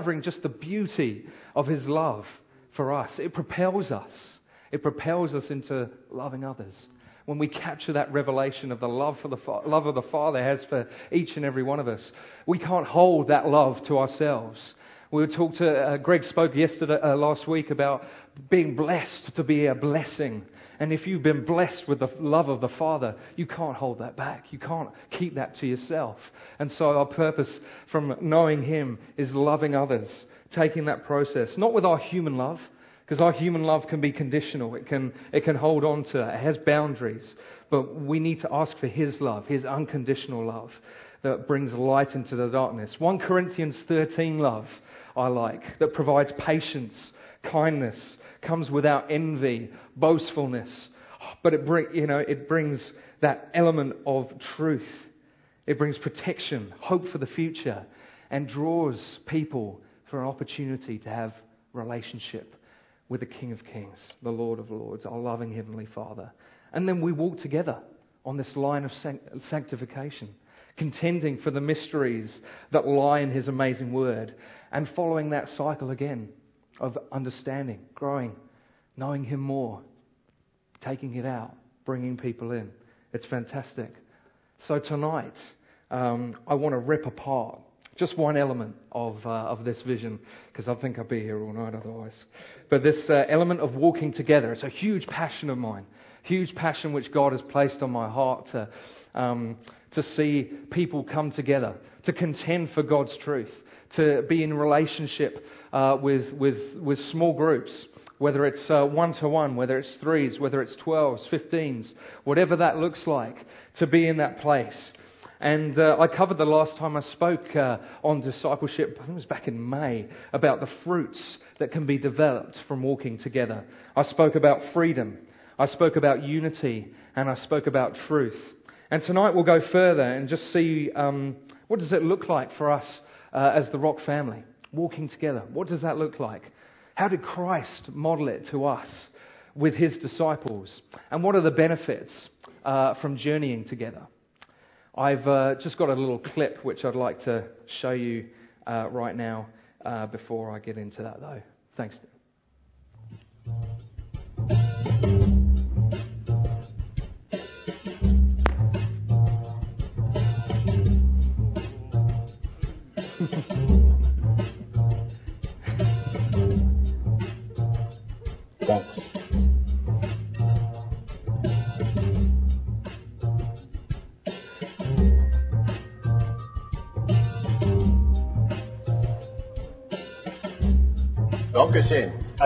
discovering just the beauty of His love for us. It propels us. It propels us into loving others. When we capture that revelation of the love, for the fa- love of the Father has for each and every one of us, we can't hold that love to ourselves. We talked to, uh, Greg spoke yesterday, uh, last week about being blessed to be a blessing. And if you've been blessed with the love of the Father, you can't hold that back. You can't keep that to yourself. And so our purpose from knowing Him is loving others, taking that process, not with our human love, because our human love can be conditional. It can, it can hold on to, it has boundaries. But we need to ask for His love, His unconditional love that brings light into the darkness. 1 Corinthians 13 love I like, that provides patience, kindness, comes without envy, boastfulness, but it, bring, you know, it brings that element of truth. It brings protection, hope for the future, and draws people for an opportunity to have relationship with the King of Kings, the Lord of Lords, our loving Heavenly Father. And then we walk together on this line of sanctification, contending for the mysteries that lie in His amazing Word and following that cycle again of understanding, growing, knowing Him more, taking it out, bringing people in. It's fantastic. So tonight, um, I want to rip apart just one element of, uh, of this vision, because I think I'll be here all night otherwise. But this uh, element of walking together, it's a huge passion of mine, huge passion which God has placed on my heart to, um, to see people come together, to contend for God's truth, to be in relationship uh, with, with, with small groups, whether it's one to one, whether it's threes, whether it's 12s, 15s, whatever that looks like, to be in that place. And uh, I covered the last time I spoke uh, on discipleship, I think it was back in May, about the fruits that can be developed from walking together. I spoke about freedom, I spoke about unity, and I spoke about truth. And tonight we'll go further and just see um, what does it look like for us uh, as the Rock family, walking together. What does that look like? How did Christ model it to us with his disciples? And what are the benefits uh, from journeying together? I've uh, just got a little clip which I'd like to show you uh, right now uh, before I get into that, though. Thanks.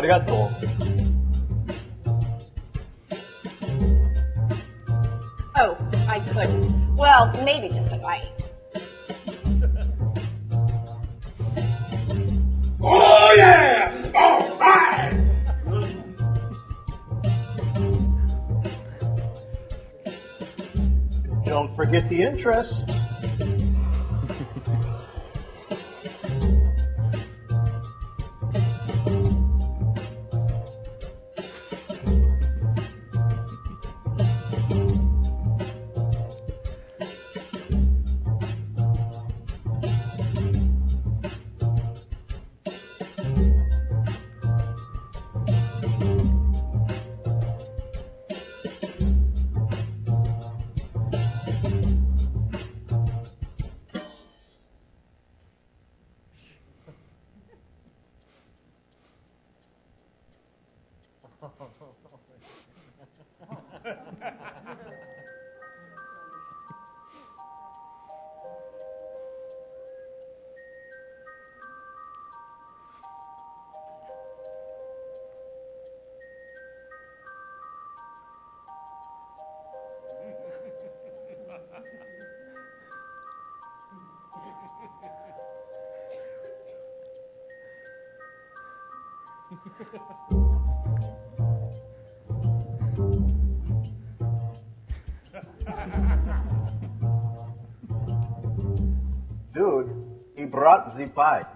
りがとう。Oh, I couldn't. Well, maybe just a bite. Oh yeah! All right! Don't forget the interest. Dude, he brought the pie.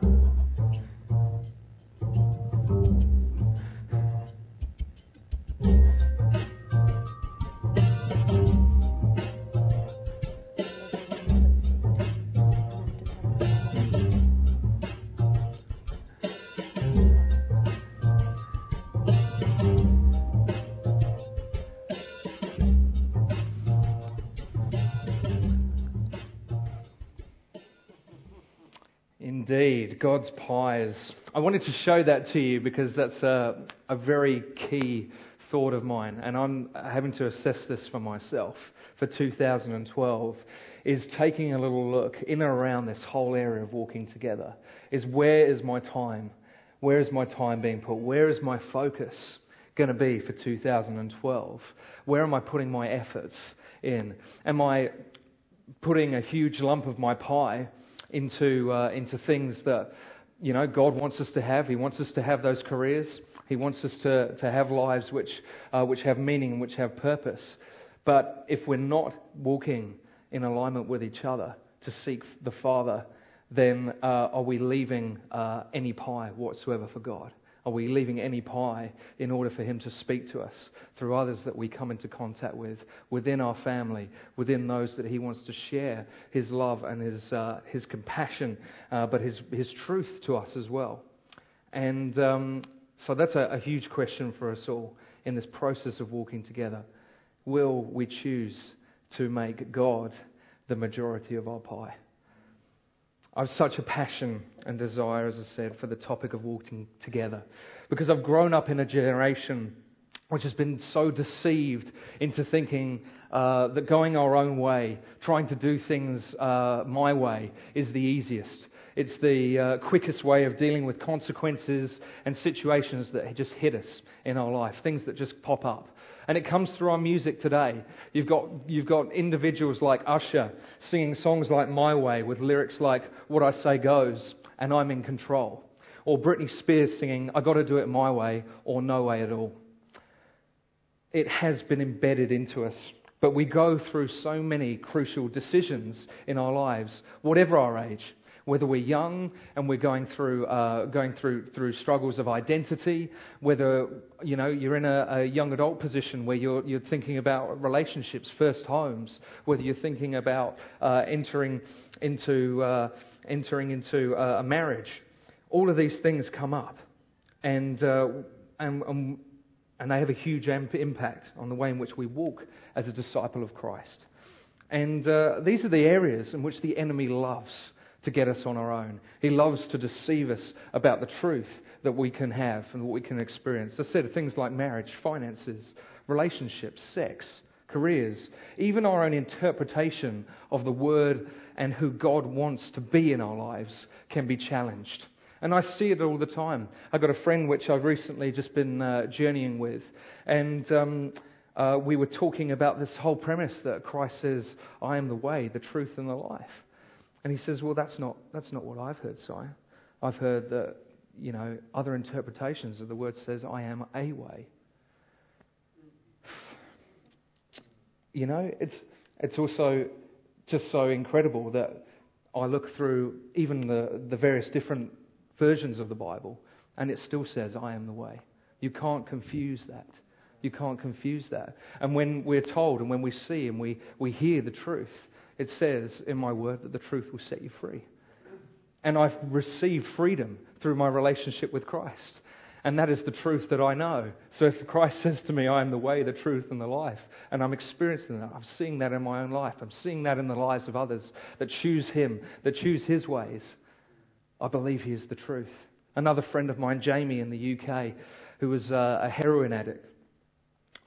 God's pies. I wanted to show that to you because that's a, a very key thought of mine, and I'm having to assess this for myself for 2012. Is taking a little look in and around this whole area of walking together. Is where is my time? Where is my time being put? Where is my focus going to be for 2012? Where am I putting my efforts in? Am I putting a huge lump of my pie into, uh, into things that, you know, God wants us to have. He wants us to have those careers. He wants us to, to have lives which, uh, which have meaning and which have purpose. But if we're not walking in alignment with each other to seek the Father, then uh, are we leaving uh, any pie whatsoever for God? Are we leaving any pie in order for Him to speak to us through others that we come into contact with, within our family, within those that He wants to share His love and His, uh, his compassion, uh, but his, his truth to us as well? And um, so that's a, a huge question for us all in this process of walking together. Will we choose to make God the majority of our pie? I've such a passion and desire, as I said, for the topic of walking together. Because I've grown up in a generation which has been so deceived into thinking uh, that going our own way, trying to do things uh, my way, is the easiest. It's the uh, quickest way of dealing with consequences and situations that just hit us in our life, things that just pop up. And it comes through our music today. You've got, you've got individuals like Usher singing songs like My Way with lyrics like What I Say Goes and I'm in Control. Or Britney Spears singing I Gotta Do It My Way or No Way at All. It has been embedded into us. But we go through so many crucial decisions in our lives, whatever our age whether we're young and we're going through, uh, going through, through struggles of identity, whether you know, you're in a, a young adult position where you're, you're thinking about relationships, first homes, whether you're thinking about uh, entering into, uh, entering into a marriage. All of these things come up. And, uh, and, and, and they have a huge impact on the way in which we walk as a disciple of Christ. And uh, these are the areas in which the enemy loves to get us on our own. He loves to deceive us about the truth that we can have and what we can experience. I said things like marriage, finances, relationships, sex, careers, even our own interpretation of the word and who God wants to be in our lives can be challenged. And I see it all the time. I've got a friend which I've recently just been uh, journeying with, and um, uh, we were talking about this whole premise that Christ says, I am the way, the truth, and the life. And he says, Well, that's not, that's not what I've heard, sire. I've heard that, you know, other interpretations of the word says, I am a way. You know, it's, it's also just so incredible that I look through even the, the various different versions of the Bible and it still says, I am the way. You can't confuse that. You can't confuse that. And when we're told and when we see and we, we hear the truth, it says in my word that the truth will set you free. And I've received freedom through my relationship with Christ. And that is the truth that I know. So if Christ says to me, I am the way, the truth, and the life, and I'm experiencing that, I'm seeing that in my own life, I'm seeing that in the lives of others that choose Him, that choose His ways, I believe He is the truth. Another friend of mine, Jamie, in the UK, who was uh, a heroin addict,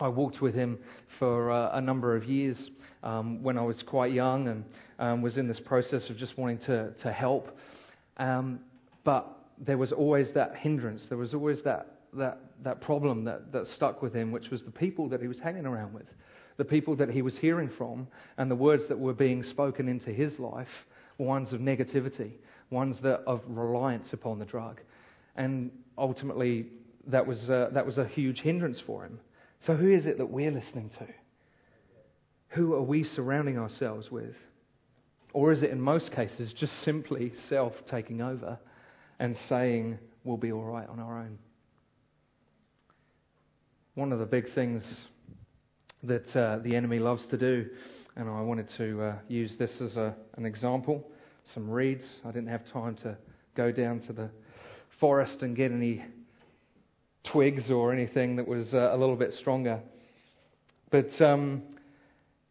I walked with him for uh, a number of years um, when I was quite young and um, was in this process of just wanting to, to help. Um, but there was always that hindrance, there was always that, that, that problem that, that stuck with him, which was the people that he was hanging around with, the people that he was hearing from, and the words that were being spoken into his life were ones of negativity, ones that, of reliance upon the drug. And ultimately, that was, uh, that was a huge hindrance for him. So, who is it that we're listening to? Who are we surrounding ourselves with? Or is it in most cases just simply self taking over and saying we'll be all right on our own? One of the big things that uh, the enemy loves to do, and I wanted to uh, use this as a, an example some reeds. I didn't have time to go down to the forest and get any twigs or anything that was uh, a little bit stronger. But, um,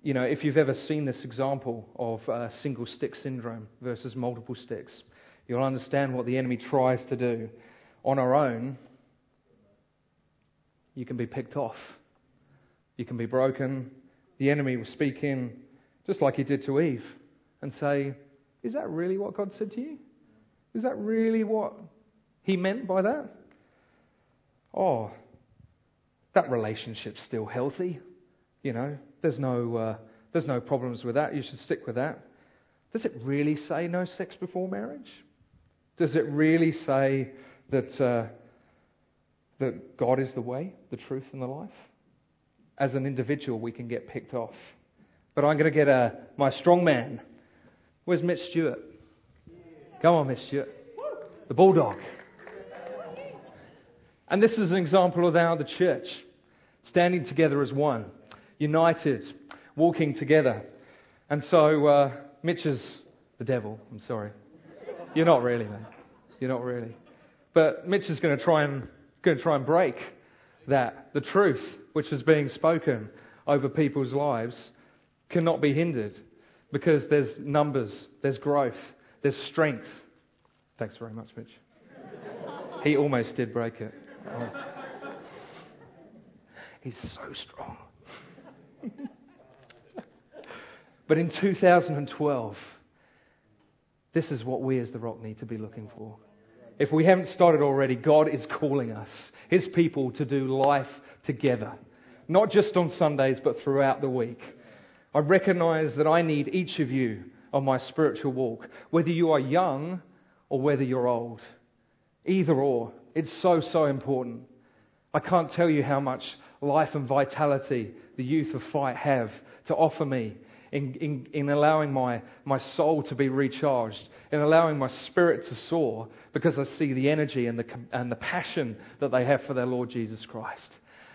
you know, if you've ever seen this example of uh, single stick syndrome versus multiple sticks, you'll understand what the enemy tries to do. On our own, you can be picked off. You can be broken. The enemy will speak in, just like he did to Eve, and say, Is that really what God said to you? Is that really what he meant by that? Oh, that relationship's still healthy. You know, there's no, uh, there's no problems with that. You should stick with that. Does it really say no sex before marriage? Does it really say that, uh, that God is the way, the truth, and the life? As an individual, we can get picked off. But I'm going to get a, my strong man. Where's Mitch Stewart? Come on, Mitch Stewart. The bulldog. And this is an example of how the church, standing together as one, united, walking together. And so, uh, Mitch is the devil. I'm sorry. You're not really, man. You're not really. But Mitch is going to try and going to try and break that the truth which is being spoken over people's lives cannot be hindered because there's numbers, there's growth, there's strength. Thanks very much, Mitch. he almost did break it. Oh. He's so strong. but in 2012, this is what we as the Rock need to be looking for. If we haven't started already, God is calling us, His people, to do life together. Not just on Sundays, but throughout the week. I recognize that I need each of you on my spiritual walk, whether you are young or whether you're old. Either or. It's so, so important. I can't tell you how much life and vitality the youth of Fight have to offer me in, in, in allowing my, my soul to be recharged, in allowing my spirit to soar, because I see the energy and the, and the passion that they have for their Lord Jesus Christ.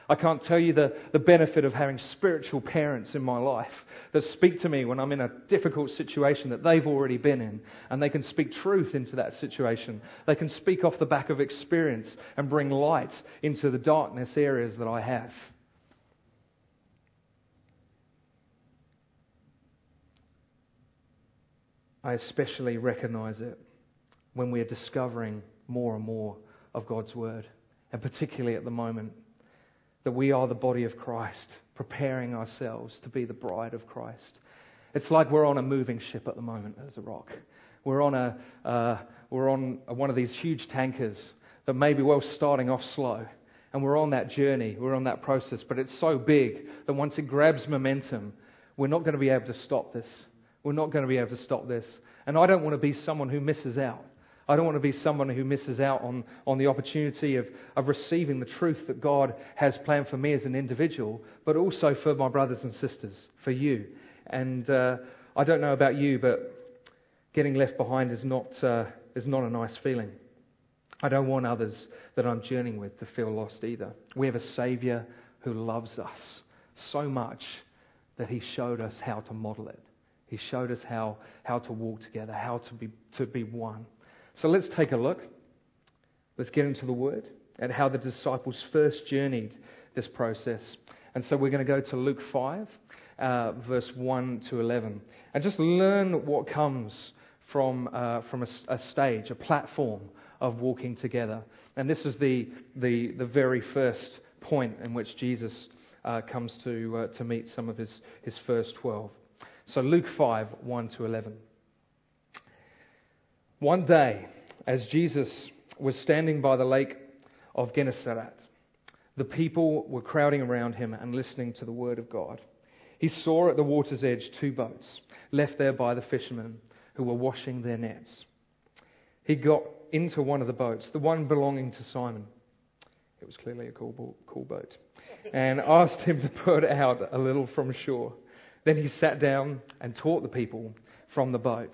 I can't tell you the, the benefit of having spiritual parents in my life that speak to me when I'm in a difficult situation that they've already been in, and they can speak truth into that situation. They can speak off the back of experience and bring light into the darkness areas that I have. I especially recognize it when we are discovering more and more of God's Word, and particularly at the moment that we are the body of Christ, preparing ourselves to be the bride of Christ. It's like we're on a moving ship at the moment as a rock. We're on, a, uh, we're on one of these huge tankers that may be well starting off slow. And we're on that journey, we're on that process, but it's so big that once it grabs momentum, we're not going to be able to stop this. We're not going to be able to stop this. And I don't want to be someone who misses out. I don't want to be someone who misses out on, on the opportunity of, of receiving the truth that God has planned for me as an individual, but also for my brothers and sisters, for you. And uh, I don't know about you, but getting left behind is not, uh, is not a nice feeling. I don't want others that I'm journeying with to feel lost either. We have a Saviour who loves us so much that He showed us how to model it. He showed us how, how to walk together, how to be, to be one. So let's take a look. Let's get into the Word and how the disciples first journeyed this process. And so we're going to go to Luke 5, uh, verse 1 to 11, and just learn what comes from, uh, from a, a, stage, a platform of walking together. And this is the, the, the very first point in which Jesus uh, comes to, uh, to meet some of his, his first 12. So Luke 5, 1 to 11. One day, as Jesus was standing by the lake of Gennesaret, the people were crowding around him and listening to the word of God. He saw at the water's edge two boats left there by the fishermen who were washing their nets. He got into one of the boats, the one belonging to Simon. It was clearly a cool, cool boat. And asked him to put out a little from shore. Then he sat down and taught the people from the boat.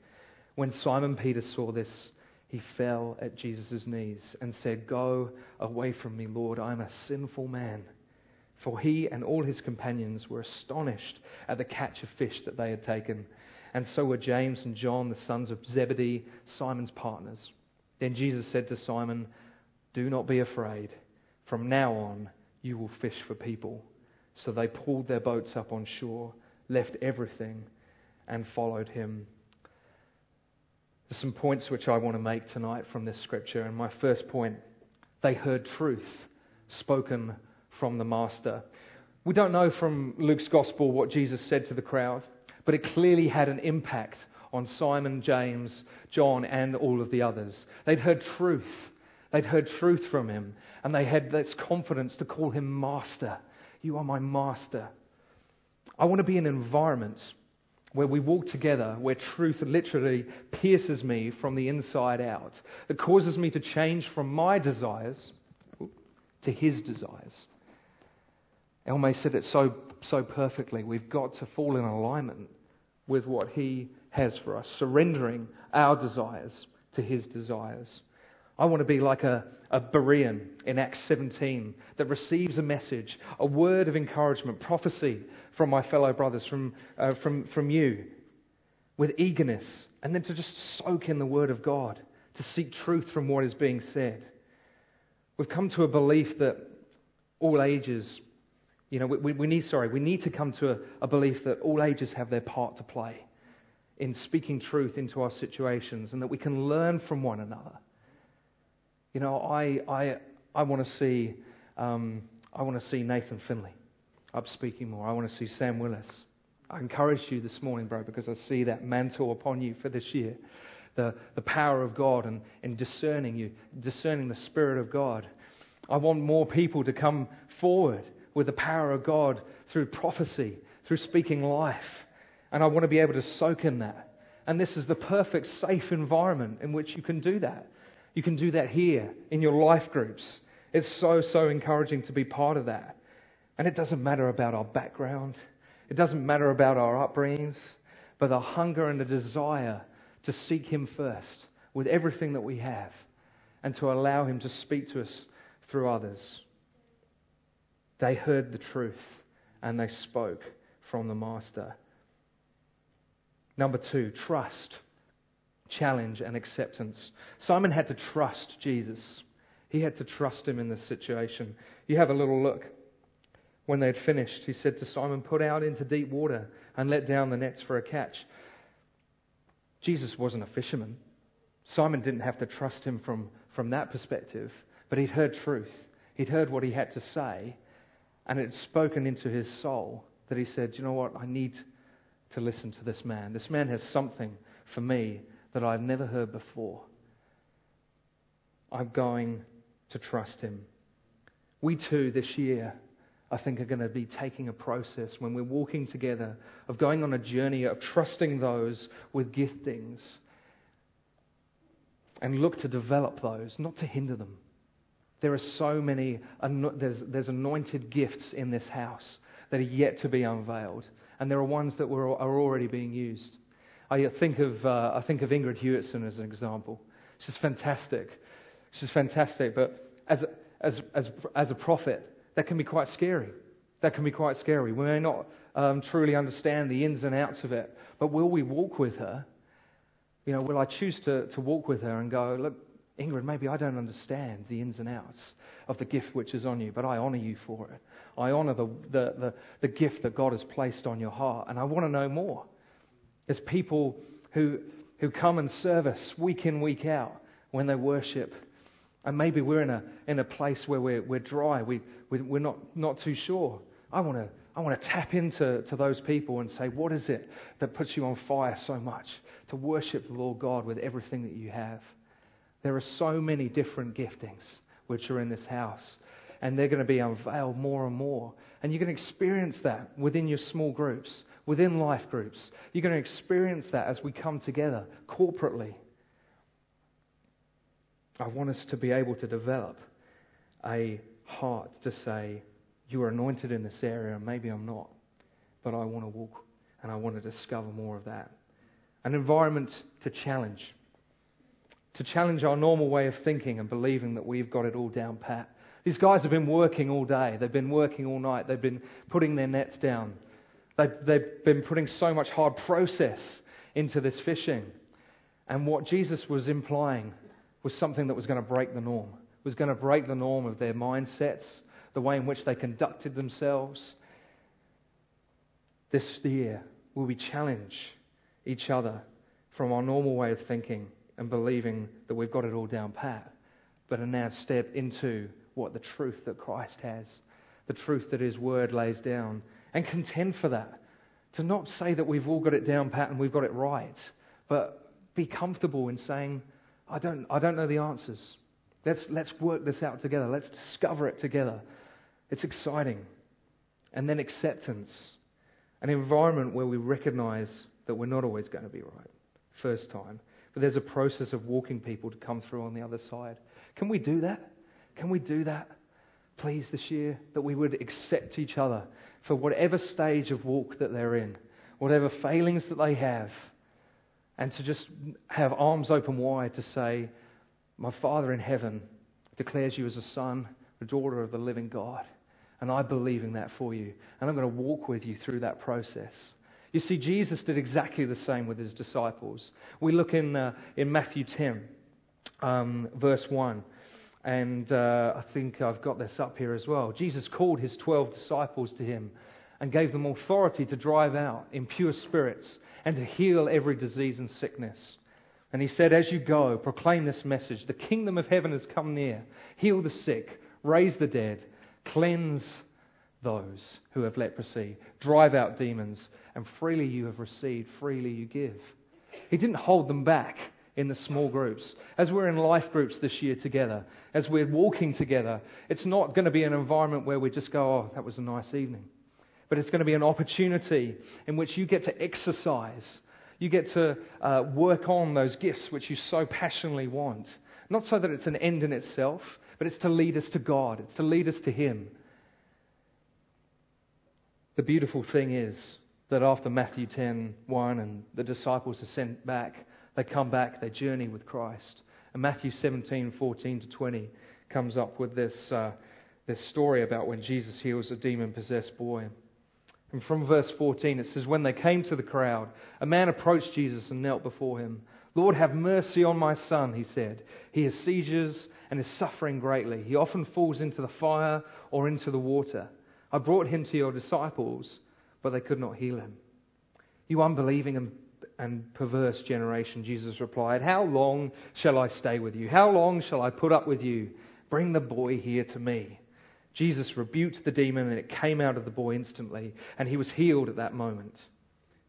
When Simon Peter saw this, he fell at Jesus' knees and said, Go away from me, Lord, I am a sinful man. For he and all his companions were astonished at the catch of fish that they had taken, and so were James and John, the sons of Zebedee, Simon's partners. Then Jesus said to Simon, Do not be afraid. From now on, you will fish for people. So they pulled their boats up on shore, left everything, and followed him. There's some points which I want to make tonight from this scripture. And my first point they heard truth spoken from the Master. We don't know from Luke's Gospel what Jesus said to the crowd, but it clearly had an impact on Simon, James, John, and all of the others. They'd heard truth. They'd heard truth from him, and they had this confidence to call him Master. You are my Master. I want to be in an environment where we walk together, where truth literally pierces me from the inside out, that causes me to change from my desires to his desires. Elme said it so, so perfectly. We've got to fall in alignment with what he has for us, surrendering our desires to his desires. I want to be like a, a Berean in Acts 17 that receives a message, a word of encouragement, prophecy from my fellow brothers, from, uh, from, from you, with eagerness, and then to just soak in the Word of God, to seek truth from what is being said. We've come to a belief that all ages, you know, we, we need, sorry, we need to come to a, a belief that all ages have their part to play in speaking truth into our situations and that we can learn from one another. You know, I, I, I want to see, um, I want to see Nathan Finley up speaking more. I want to see Sam Willis. I encourage you this morning, bro, because I see that mantle upon you for this year. The, the power of God and, and discerning you, discerning the Spirit of God. I want more people to come forward with the power of God through prophecy, through speaking life. And I want to be able to soak in that. And this is the perfect, safe environment in which you can do that. You can do that here in your life groups. It's so, so encouraging to be part of that. And it doesn't matter about our background, it doesn't matter about our upbringings, but the hunger and the desire to seek Him first with everything that we have and to allow Him to speak to us through others. They heard the truth and they spoke from the Master. Number two, trust challenge, and acceptance. Simon had to trust Jesus. He had to trust him in this situation. You have a little look. When they had finished, he said to Simon, Put out into deep water and let down the nets for a catch. Jesus wasn't a fisherman. Simon didn't have to trust him from, from that perspective, but he'd heard truth. He'd heard what he had to say, and it had spoken into his soul that he said, You know what? I need to listen to this man. This man has something for me that I've never heard before. I'm going to trust him. We too, this year, I think, are going to be taking a process when we're walking together of going on a journey of trusting those with giftings and look to develop those, not to hinder them. There are so many, there's, there's anointed gifts in this house that are yet to be unveiled, and there are ones that were, are already being used. I think of, uh, I think of Ingrid Hewitson as an example. She's fantastic. She's fantastic, but as, as, as, as a prophet, that can be quite scary. That can be quite scary. We may not um, truly understand the ins and outs of it, but will we walk with her? You know, will I choose to, to walk with her and go, look, Ingrid, maybe I don't understand the ins and outs of the gift which is on you, but I honour you for it. I honour the, the, the, the gift that God has placed on your heart, and I want to know more. There's people who, who come and serve us week in, week out when they worship. And maybe we're in a, in a place where we're, we're dry, we, we, we're not, not too sure. I want to I want to tap into to those people and say, what is it that puts you on fire so much to worship the Lord God with everything that you have? There are so many different giftings which are in this house, and they're going to be unveiled more and more. And going to experience that within your small groups within life groups. You're going to experience that as we come together corporately. I want us to be able to develop a heart to say, You are anointed in this area, and maybe I'm not, but I want to walk and I want to discover more of that. An environment to challenge. to challenge our normal way of thinking and believing that we've got it all down pat. These guys have been working all day. They've been working all night. They've been putting their nets down. They've, they've been putting so much hard process into this fishing. And what Jesus was implying was something that was going to break the norm, was going to break the norm of their mindsets, the way in which they conducted themselves. This year, will we challenge each other from our normal way of thinking and believing that we've got it all down pat, but are now step into what the truth that Christ has, the truth that His Word lays down, and contend for that. To not say that we've all got it down pat and we've got it right, but be comfortable in saying, I don't, I don't know the answers. Let's, let's work this out together. Let's discover it together. It's exciting. And then acceptance. An environment where we recognize that we're not always going to be right, first time. But there's a process of walking people to come through on the other side. Can we do that? Can we do that, please, this year? That we would accept each other for whatever stage of walk that they're in, whatever failings that they have, and to just have arms open wide to say, My Father in heaven declares you as a son, a daughter of the living God. And I believe in that for you. And I'm going to walk with you through that process. You see, Jesus did exactly the same with his disciples. We look in, uh, in Matthew 10, um, verse 1. And uh, I think I've got this up here as well. Jesus called his 12 disciples to him and gave them authority to drive out impure spirits and to heal every disease and sickness. And he said, As you go, proclaim this message the kingdom of heaven has come near. Heal the sick, raise the dead, cleanse those who have leprosy, drive out demons, and freely you have received, freely you give. He didn't hold them back in the small groups. As we're in life groups this year together, as we're walking together, it's not going to be an environment where we just go, oh, that was a nice evening. But it's going to be an opportunity in which you get to exercise. You get to uh, work on those gifts which you so passionately want. Not so that it's an end in itself, but it's to lead us to God, it's to lead us to Him. The beautiful thing is that after Matthew 10 1 and the disciples are sent back, they come back, they journey with Christ. And Matthew 17 14 to 20 comes up with this, uh, this story about when Jesus heals a demon possessed boy. And from verse 14 it says, When they came to the crowd, a man approached Jesus and knelt before him. Lord, have mercy on my son, he said. He has seizures and is suffering greatly. He often falls into the fire or into the water. I brought him to your disciples, but they could not heal him. You unbelieving and, and perverse generation, Jesus replied, How long shall I stay with you? How long shall I put up with you? Bring the boy here to me. Jesus rebuked the demon, and it came out of the boy instantly, and he was healed at that moment.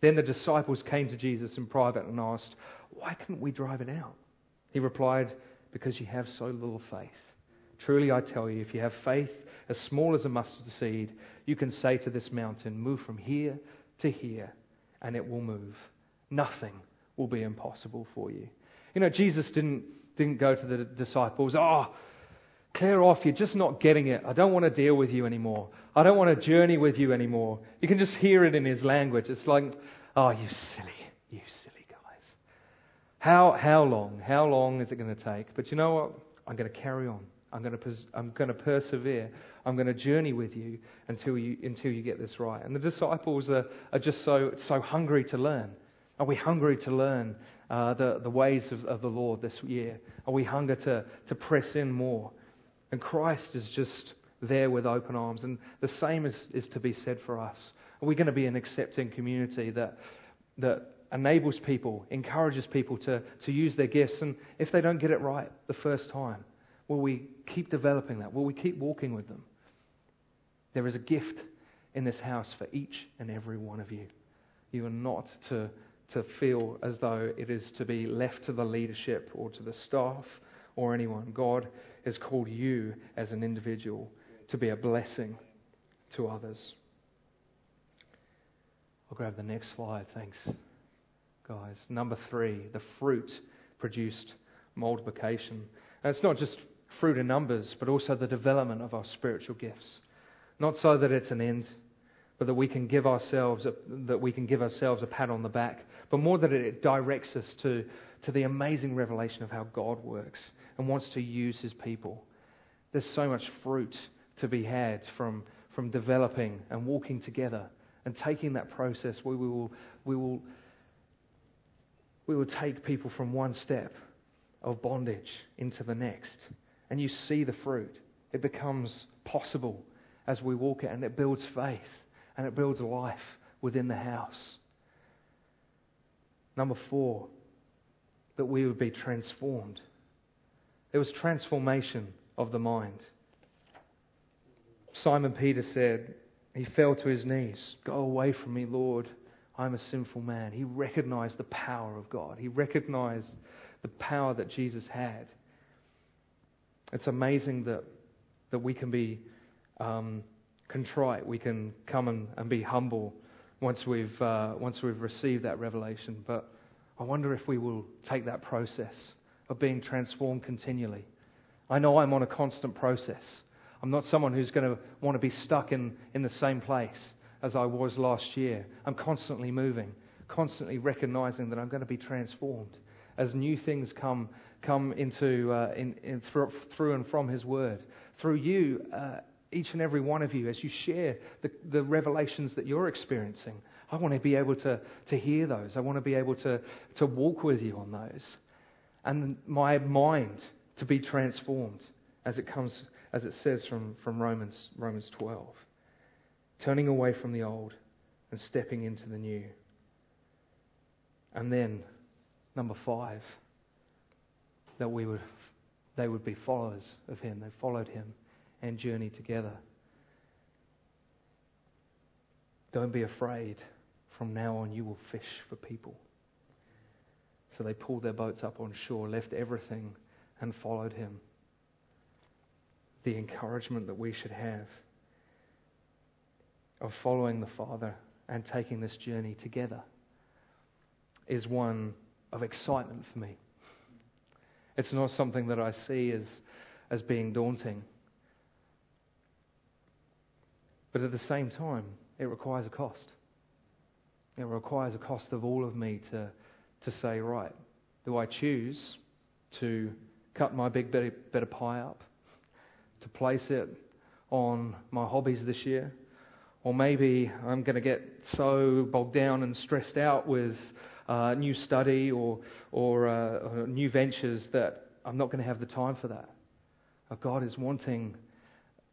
Then the disciples came to Jesus in private and asked, Why couldn't we drive it out? He replied, Because you have so little faith. Truly I tell you, if you have faith as small as a mustard seed, you can say to this mountain, Move from here to here, and it will move. Nothing will be impossible for you. You know, Jesus didn't, didn't go to the disciples, Oh, clear off, you're just not getting it. I don't want to deal with you anymore. I don't want to journey with you anymore. You can just hear it in his language. It's like, Oh, you silly, you silly guys. How, how long? How long is it going to take? But you know what? I'm going to carry on. I'm going to, pers- I'm going to persevere. I'm going to journey with you until you, until you get this right. And the disciples are, are just so, so hungry to learn. Are we hungry to learn uh, the, the ways of, of the Lord this year? Are we hungry to, to press in more? And Christ is just there with open arms. And the same is, is to be said for us. Are we going to be an accepting community that, that enables people, encourages people to, to use their gifts? And if they don't get it right the first time, will we keep developing that? Will we keep walking with them? There is a gift in this house for each and every one of you. You are not to, to feel as though it is to be left to the leadership or to the staff or anyone. God has called you as an individual to be a blessing to others. I'll grab the next slide, thanks, guys. Number three, the fruit produced multiplication. And it's not just fruit in numbers, but also the development of our spiritual gifts. Not so that it's an end, but that we can give ourselves a, that we can give ourselves a pat on the back, but more that it directs us to, to the amazing revelation of how God works and wants to use his people. There's so much fruit to be had from, from developing and walking together and taking that process where we will, we will, we will take people from one step of bondage into the next. And you see the fruit. It becomes possible as we walk it, and it builds faith and it builds life within the house. Number four, that we would be transformed. There was transformation of the mind. Simon Peter said, he fell to his knees. Go away from me, Lord. I'm a sinful man. He recognized the power of God. He recognized the power that Jesus had. It's amazing that, that we can be um, contrite. We can come and, and be humble once we've, uh, once we've received that revelation. But I wonder if we will take that process of being transformed continually. I know I'm on a constant process. I'm not someone who's going to want to be stuck in, in the same place as I was last year. I'm constantly moving, constantly recognizing that I'm going to be transformed as new things come, come into, uh, in, in, through, through and from His Word. Through you, uh, each and every one of you, as you share the, the revelations that you're experiencing. I want to be able to, to hear those. I want to be able to, to walk with you on those. And my mind to be transformed as it comes as it says from, from Romans, Romans 12. Turning away from the old and stepping into the new. And then, number five, that we would, they would be followers of him. They followed him and journey together. Don't be afraid. From now on, you will fish for people. So they pulled their boats up on shore, left everything, and followed him the encouragement that we should have of following the Father and taking this journey together is one of excitement for me. It's not something that I see as, as being daunting. But at the same time, it requires a cost. It requires a cost of all of me to, to say, right, do I choose to cut my big bit of pie up to place it on my hobbies this year. Or maybe I'm going to get so bogged down and stressed out with uh, new study or, or, uh, or new ventures that I'm not going to have the time for that. Uh, God is wanting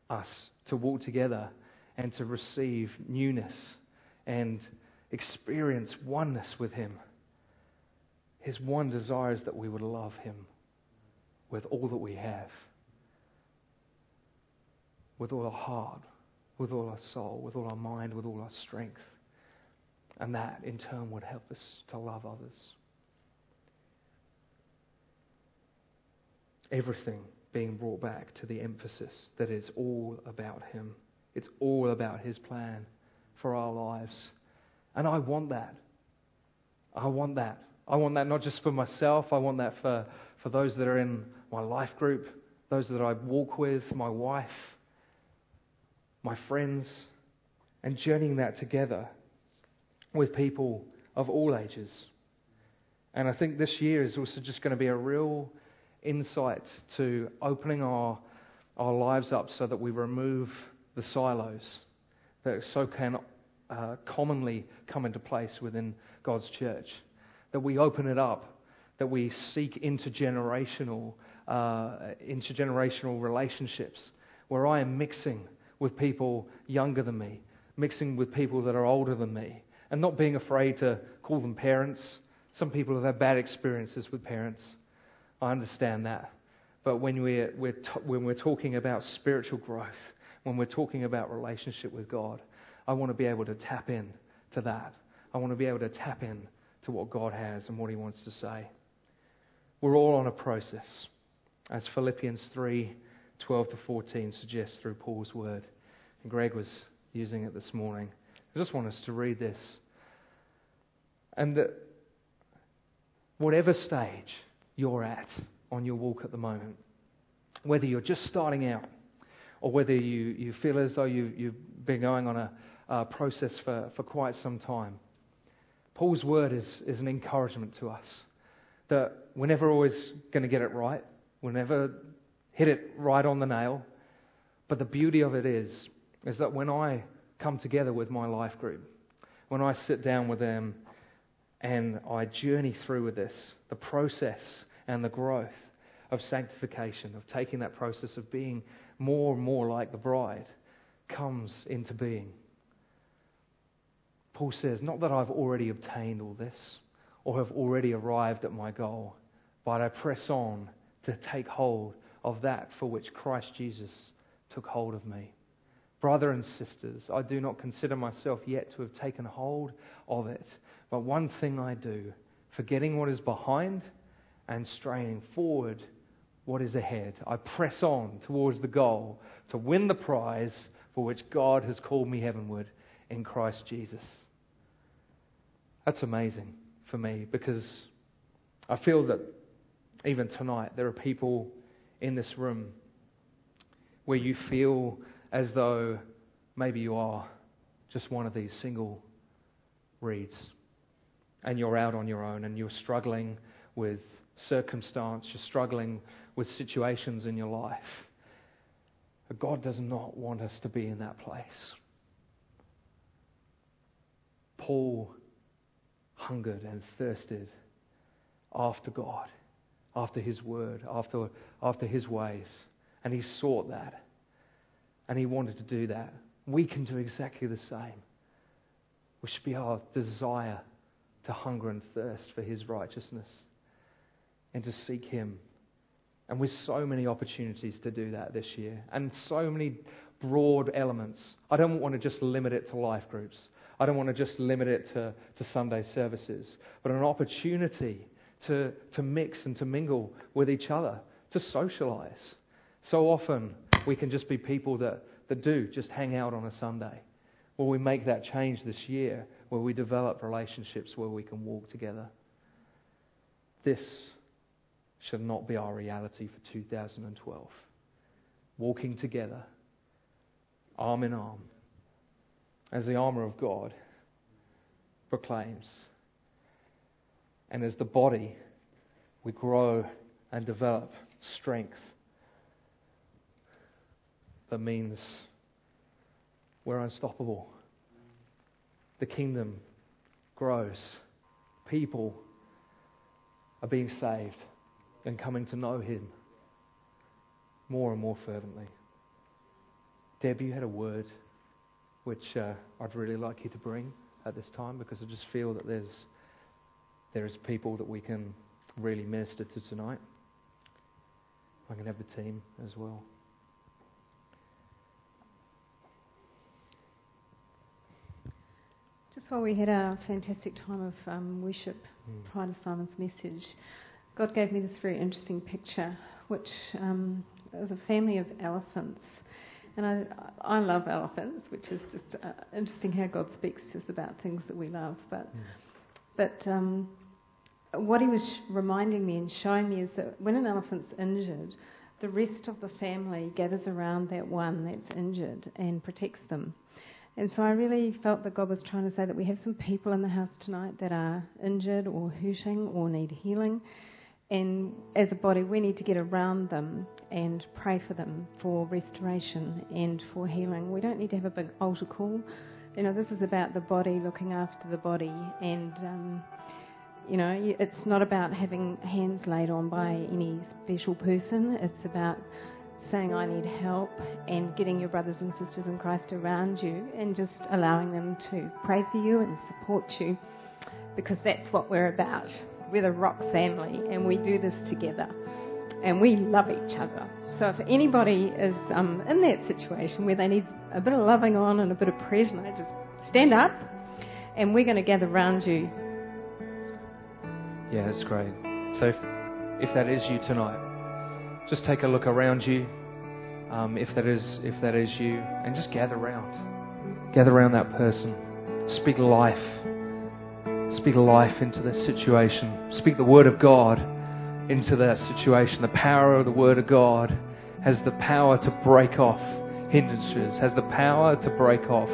us to walk together and to receive newness and experience oneness with Him. His one desire is that we would love Him with all that we have with all our heart, with all our soul, with all our mind, with all our strength. And that, in turn, would help us to love others. Everything being brought back to the emphasis that it's all about Him. It's all about His plan for our lives. And I want that. I want that. I want that not just for myself, I want that for, for those that are in my life group, those that I walk with, my wife, my friends, and journeying that together with people of all ages. And I think this year is also just going to be a real insight to opening our, our lives up so that we remove the silos that so can uh, commonly come into place within God's church. That we open it up, that we seek intergenerational, uh, intergenerational relationships where I am mixing with people younger than me, mixing with people that are older than me, and not being afraid to call them parents. Some people have had bad experiences with parents. I understand that. But when we're, we're t- when we're talking about spiritual growth, when we're talking about relationship with God, I want to be able to tap in to that. I want to be able to tap in to what God has and what He wants to say. We're all on a process. As Philippians 3 12 to 14 suggests through Paul's word. And Greg was using it this morning. I just want us to read this. And that whatever stage you're at on your walk at the moment, whether you're just starting out or whether you, you feel as though you, you've been going on a, a process for, for quite some time, Paul's word is, is an encouragement to us that we're never always going to get it right. We'll never hit it right on the nail. But the beauty of it is, is that when I come together with my life group, when I sit down with them and I journey through with this, the process and the growth of sanctification, of taking that process of being more and more like the bride, comes into being. Paul says, Not that I've already obtained all this or have already arrived at my goal, but I press on to take hold of that for which Christ Jesus took hold of me. Brother and sisters, I do not consider myself yet to have taken hold of it, but one thing I do, forgetting what is behind and straining forward what is ahead. I press on towards the goal to win the prize for which God has called me heavenward in Christ Jesus. That's amazing for me because I feel that even tonight there are people in this room where you feel as though maybe you are just one of these single reeds and you're out on your own and you're struggling with circumstance, you're struggling with situations in your life. But God does not want us to be in that place. Paul hungered and thirsted after God, after His Word, after, after His ways. And he sought that. And he wanted to do that. We can do exactly the same. We should be our desire to hunger and thirst for his righteousness and to seek him. And with so many opportunities to do that this year, and so many broad elements. I don't want to just limit it to life groups. I don't want to just limit it to, to Sunday services, but an opportunity to, to mix and to mingle with each other, to socialize. So often we can just be people that, that do just hang out on a Sunday. Well, we make that change this year where we develop relationships where we can walk together. This should not be our reality for 2012. Walking together, arm in arm, as the armour of God proclaims. And as the body, we grow and develop strength that means we're unstoppable. The kingdom grows. People are being saved and coming to know Him more and more fervently. Deb, you had a word which uh, I'd really like you to bring at this time because I just feel that there's there is people that we can really minister to tonight. I can have the team as well. Just while we had our fantastic time of um, worship mm. prior to Simon's message, God gave me this very interesting picture, which um, is a family of elephants. And I, I love elephants, which is just uh, interesting how God speaks to us about things that we love. But, mm. but um, what he was reminding me and showing me is that when an elephant's injured, the rest of the family gathers around that one that's injured and protects them. And so I really felt that God was trying to say that we have some people in the house tonight that are injured or hurting or need healing. And as a body, we need to get around them and pray for them for restoration and for healing. We don't need to have a big altar call. You know, this is about the body looking after the body. And, um, you know, it's not about having hands laid on by any special person. It's about saying, I need help, and getting your brothers and sisters in Christ around you and just allowing them to pray for you and support you because that's what we're about. We're the Rock family and we do this together and we love each other. So if anybody is um, in that situation where they need a bit of loving on and a bit of prayer tonight, just stand up and we're going to gather around you. Yeah, that's great. So if, if that is you tonight, just take a look around you um, if that is if that is you, and just gather around, gather around that person, speak life, speak life into that situation, speak the word of God into that situation. The power of the word of God has the power to break off hindrances, has the power to break off.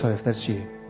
So if that's you.